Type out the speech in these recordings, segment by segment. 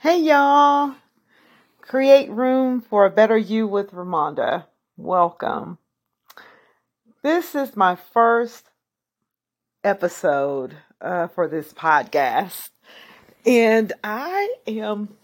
Hey y'all, create room for a better you with Ramonda. Welcome. This is my first episode uh, for this podcast, and I am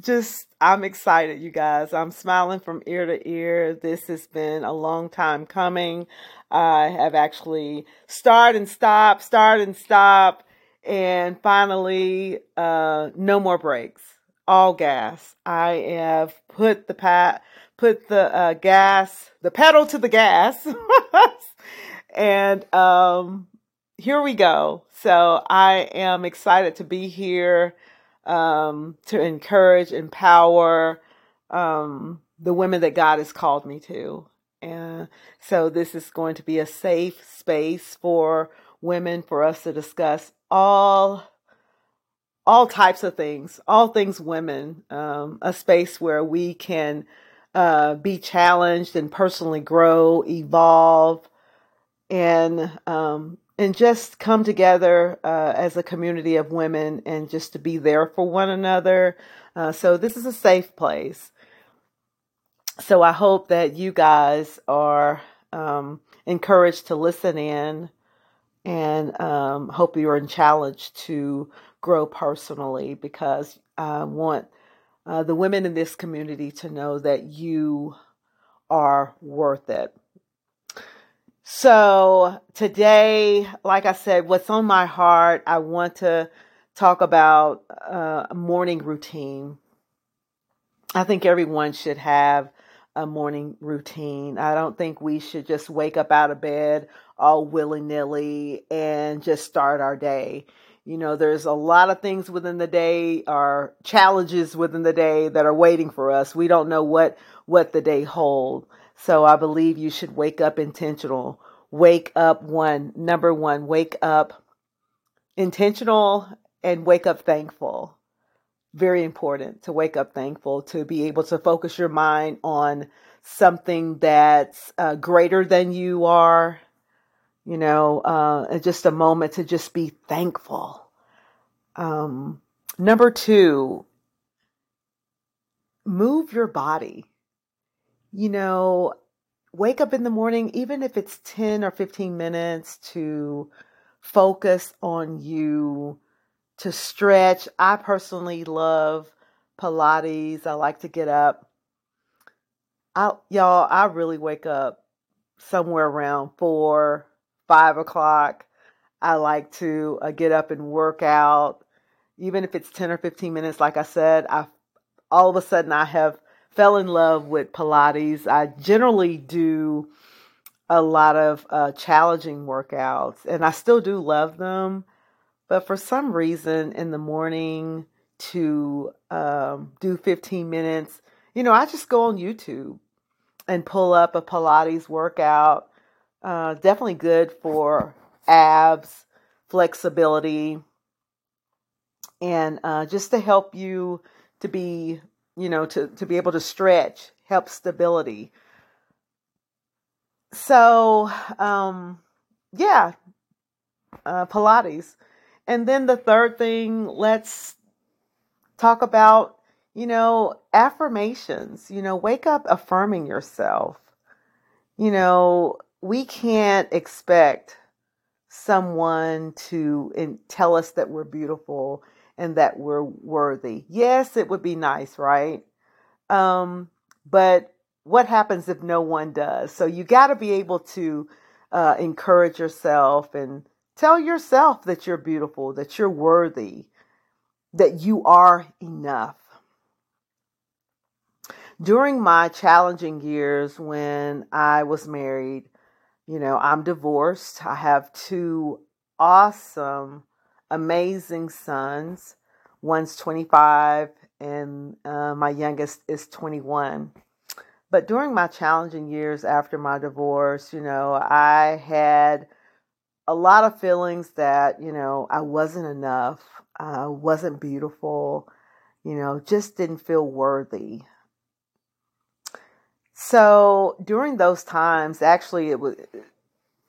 just, I'm excited, you guys. I'm smiling from ear to ear. This has been a long time coming. I have actually started and stopped, started and stopped, and finally, uh, no more breaks all gas. I have put the pat put the uh, gas the pedal to the gas, and um, here we go. So I am excited to be here um, to encourage, empower um, the women that God has called me to. And so this is going to be a safe space for women for us to discuss all all types of things, all things women, um, a space where we can uh, be challenged and personally grow, evolve, and um, and just come together uh, as a community of women and just to be there for one another. Uh, so this is a safe place. So I hope that you guys are um, encouraged to listen in and um, hope you are challenged to grow personally because I want uh, the women in this community to know that you are worth it. So, today, like I said, what's on my heart, I want to talk about uh, a morning routine. I think everyone should have a morning routine. I don't think we should just wake up out of bed all willy nilly and just start our day. You know, there's a lot of things within the day or challenges within the day that are waiting for us. We don't know what what the day hold. So I believe you should wake up intentional. Wake up one, number 1, wake up intentional and wake up thankful. Very important to wake up thankful to be able to focus your mind on something that's uh, greater than you are, you know, uh, just a moment to just be thankful. Um, number two, move your body. You know, wake up in the morning, even if it's 10 or 15 minutes to focus on you, to stretch. I personally love Pilates. I like to get up. I, y'all, I really wake up somewhere around four, five o'clock. I like to uh, get up and work out, even if it's 10 or 15 minutes. Like I said, I all of a sudden I have fell in love with Pilates. I generally do a lot of uh, challenging workouts, and I still do love them. But for some reason, in the morning to um, do 15 minutes, you know, I just go on YouTube and pull up a Pilates workout uh, definitely good for abs, flexibility, and uh, just to help you to be, you know, to, to be able to stretch, help stability. So, um, yeah, uh, Pilates. And then the third thing, let's talk about, you know, affirmations. You know, wake up affirming yourself. You know, we can't expect someone to in, tell us that we're beautiful and that we're worthy. Yes, it would be nice, right? Um, but what happens if no one does? So you got to be able to uh, encourage yourself and tell yourself that you're beautiful, that you're worthy, that you are enough. During my challenging years when I was married, you know, I'm divorced. I have two awesome, amazing sons. One's 25, and uh, my youngest is 21. But during my challenging years after my divorce, you know, I had a lot of feelings that, you know, I wasn't enough, I wasn't beautiful, you know, just didn't feel worthy. So during those times, actually, it was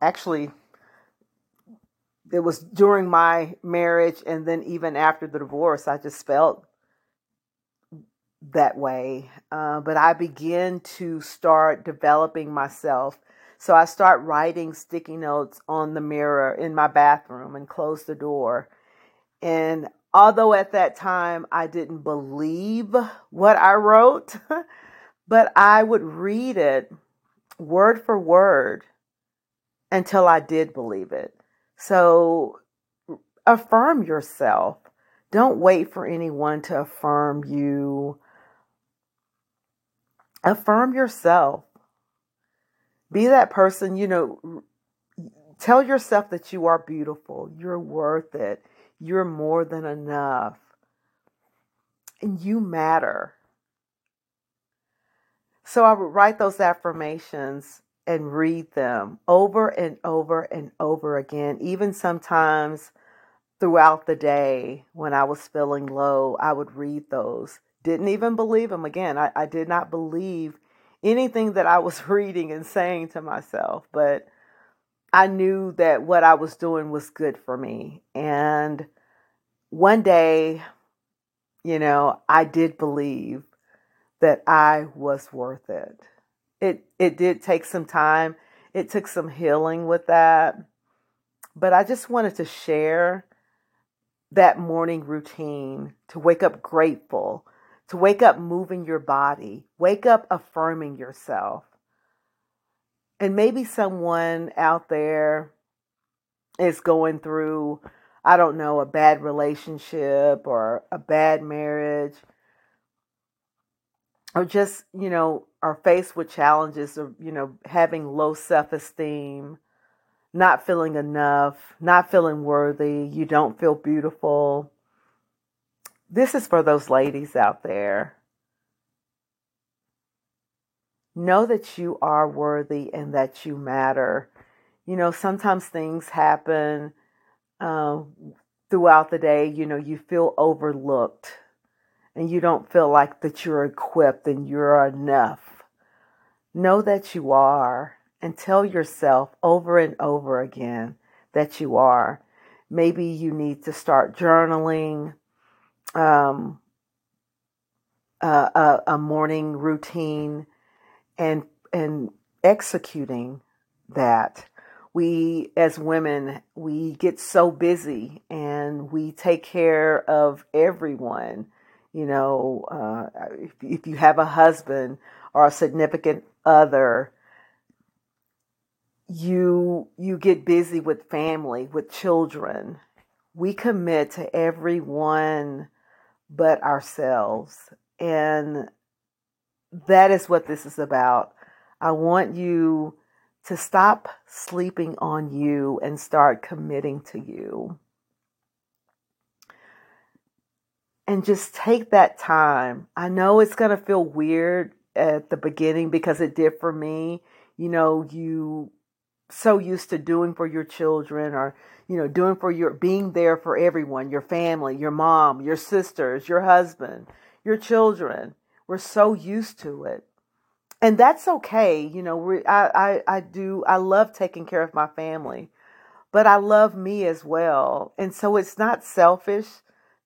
actually it was during my marriage and then even after the divorce, I just felt that way, uh, but I begin to start developing myself. So I start writing sticky notes on the mirror in my bathroom and close the door. And although at that time I didn't believe what I wrote, but I would read it word for word until I did believe it. So affirm yourself. Don't wait for anyone to affirm you. Affirm yourself. Be that person, you know, tell yourself that you are beautiful. You're worth it. You're more than enough. And you matter. So I would write those affirmations and read them over and over and over again. Even sometimes throughout the day when I was feeling low, I would read those. Didn't even believe them. Again, I, I did not believe anything that I was reading and saying to myself, but I knew that what I was doing was good for me. And one day, you know, I did believe that I was worth it. It it did take some time. It took some healing with that. But I just wanted to share that morning routine to wake up grateful, to wake up moving your body, wake up affirming yourself. And maybe someone out there is going through, I don't know, a bad relationship or a bad marriage, or just, you know, are faced with challenges of, you know, having low self esteem not feeling enough, not feeling worthy, you don't feel beautiful. This is for those ladies out there. Know that you are worthy and that you matter. You know, sometimes things happen uh, throughout the day. You know, you feel overlooked and you don't feel like that you're equipped and you're enough. Know that you are and tell yourself over and over again that you are. Maybe you need to start journaling, um, a, a morning routine, and and executing that. We as women, we get so busy and we take care of everyone. You know, uh, if, if you have a husband or a significant other, you you get busy with family, with children. We commit to everyone but ourselves. And that is what this is about. I want you to stop sleeping on you and start committing to you. And just take that time. I know it's going to feel weird at the beginning because it did for me. You know, you so used to doing for your children or you know doing for your being there for everyone your family your mom your sisters your husband your children we're so used to it and that's okay you know we I, I i do i love taking care of my family but i love me as well and so it's not selfish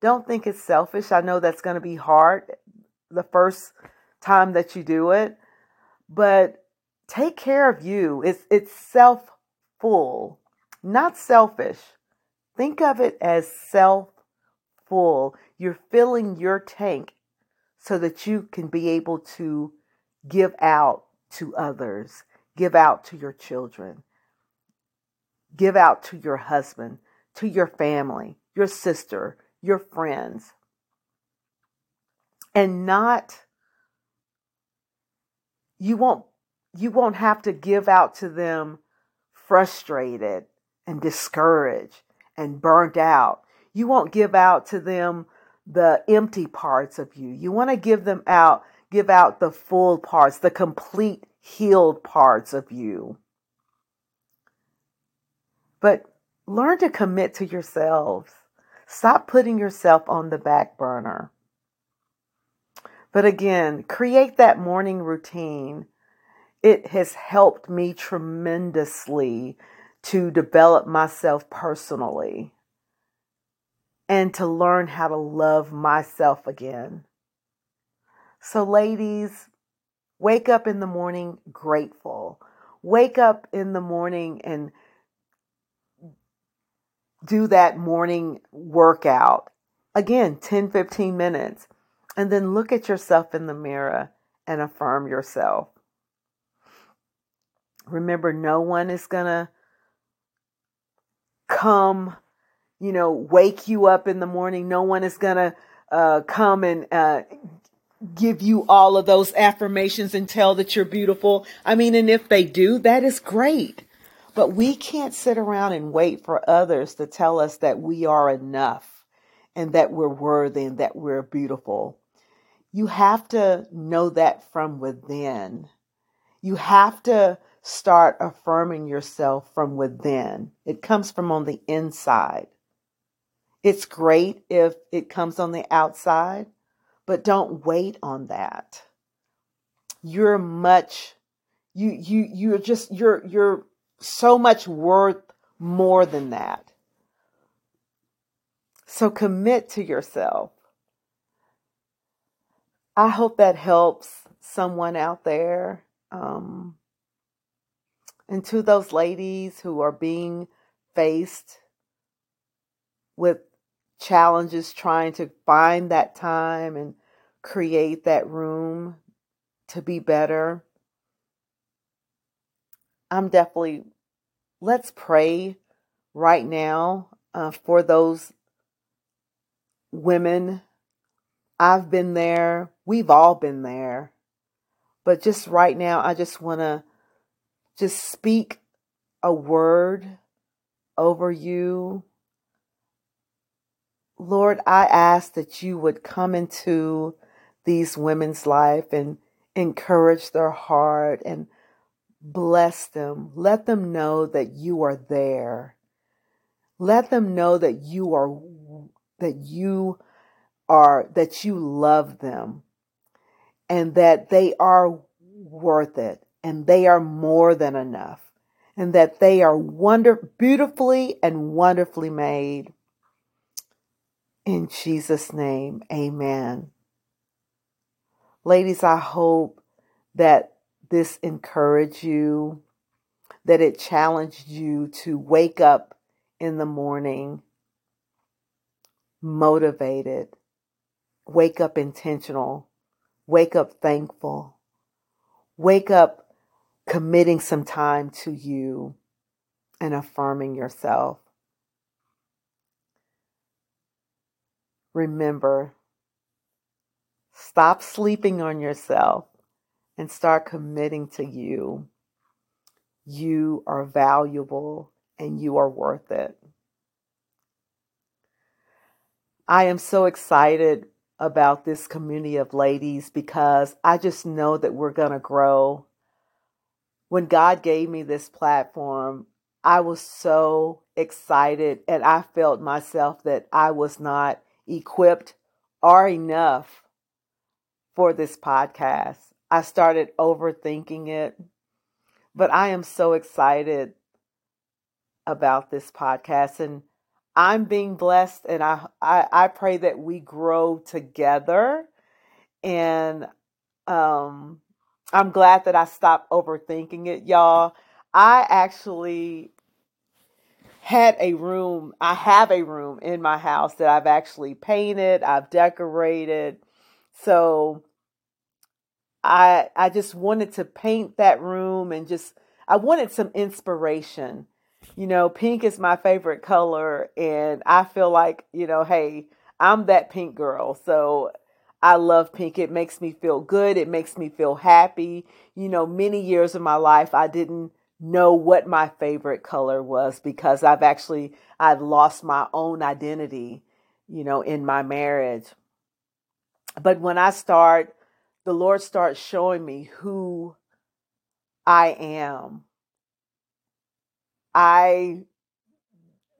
don't think it's selfish i know that's going to be hard the first time that you do it but take care of you. It's it's self full, not selfish. Think of it as self full. You're filling your tank so that you can be able to give out to others, give out to your children, give out to your husband, to your family, your sister, your friends. And not, you won't you won't have to give out to them frustrated and discouraged and burnt out. You won't give out to them the empty parts of you. You want to give them out, give out the full parts, the complete healed parts of you. But learn to commit to yourselves. Stop putting yourself on the back burner. But again, create that morning routine it has helped me tremendously to develop myself personally and to learn how to love myself again. So, ladies, wake up in the morning grateful. Wake up in the morning and do that morning workout. Again, 10, 15 minutes. And then look at yourself in the mirror and affirm yourself. Remember, no one is going to come, you know, wake you up in the morning. No one is going to uh, come and uh, give you all of those affirmations and tell that you're beautiful. I mean, and if they do, that is great. But we can't sit around and wait for others to tell us that we are enough and that we're worthy and that we're beautiful. You have to know that from within. You have to start affirming yourself from within. It comes from on the inside. It's great if it comes on the outside, but don't wait on that. You're much you you you're just you're you're so much worth more than that. So commit to yourself. I hope that helps someone out there. Um, and to those ladies who are being faced with challenges trying to find that time and create that room to be better. I'm definitely, let's pray right now uh, for those women. I've been there. We've all been there. But just right now, I just want to just speak a word over you. Lord, I ask that you would come into these women's life and encourage their heart and Bless them. Let them know that you are there. Let them know that you are that you are that you love them and that they are worth it and they are more than enough and that they are wonder beautifully and wonderfully made. In Jesus name, amen. Ladies, I hope that this encourage you, that it challenged you to wake up in the morning motivated, wake up intentional, wake up thankful, wake up committing some time to you and affirming yourself. Remember, stop sleeping on yourself and start committing to you. You are valuable and you are worth it. I am so excited about this community of ladies because I just know that we're going to grow. When God gave me this platform, I was so excited and I felt myself that I was not equipped or enough for this podcast. I started overthinking it. But I am so excited about this podcast and I'm being blessed and I, I, I pray that we grow together and um I'm glad that I stopped overthinking it, y'all. I actually had a room, I have a room in my house that I've actually painted, I've decorated. So I I just wanted to paint that room and just I wanted some inspiration. You know, pink is my favorite color and I feel like, you know, hey, I'm that pink girl. So I love pink. It makes me feel good. It makes me feel happy. You know, many years of my life I didn't know what my favorite color was because I've actually I've lost my own identity, you know, in my marriage. But when I start the Lord starts showing me who I am. I,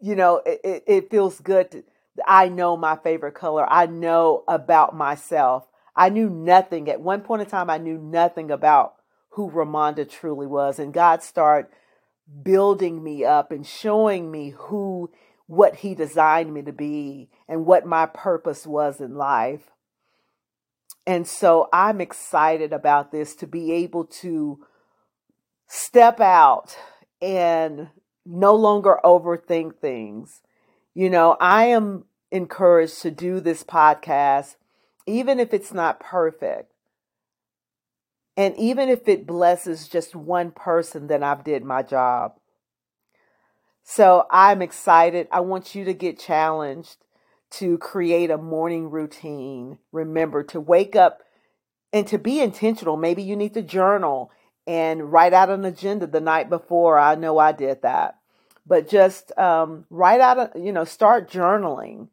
you know, it, it feels good. To, I know my favorite color. I know about myself. I knew nothing. At one point in time, I knew nothing about who Ramonda truly was. And God started building me up and showing me who, what He designed me to be and what my purpose was in life. And so I'm excited about this to be able to step out and no longer overthink things. You know, I am encouraged to do this podcast, even if it's not perfect. And even if it blesses just one person, then I've did my job. So I'm excited. I want you to get challenged to create a morning routine. Remember to wake up and to be intentional. Maybe you need to journal and write out an agenda the night before. I know I did that. But just um, write out, a, you know, start journaling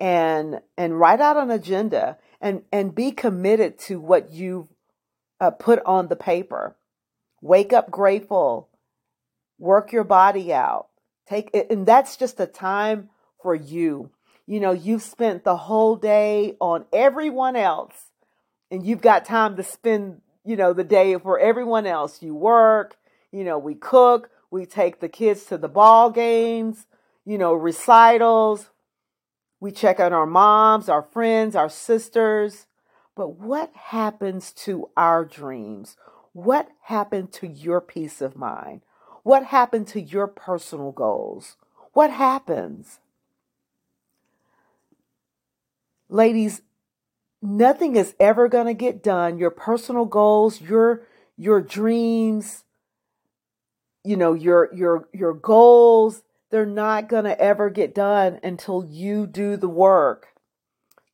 and and write out an agenda and and be committed to what you uh, put on the paper. Wake up grateful. Work your body out. Take it, and that's just a time for you. You know, you've spent the whole day on everyone else, and you've got time to spend you know, the day for everyone else. You work, you know, we cook, we take the kids to the ball games, you know, recitals. We check on our moms, our friends, our sisters. But what happens to our dreams? What happened to your peace of mind? What happened to your personal goals? What happens? Ladies, nothing is ever going to get done. Your personal goals, your your dreams, you know, your your your goals, they're not going to ever get done until you do the work.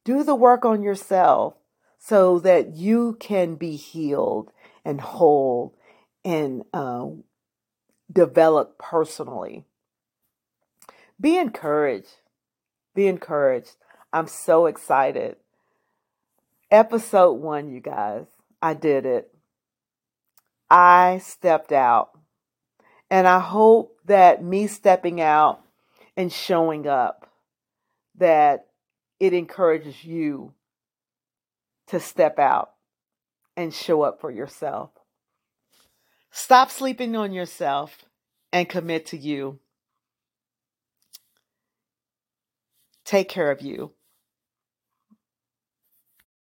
Do the work on yourself so that you can be healed and whole and uh, develop personally. Be encouraged. Be encouraged. I'm so excited episode one, you guys, I did it. I stepped out. And I hope that me stepping out and showing up, that it encourages you to step out and show up for yourself. Stop sleeping on yourself and commit to you. Take care of you.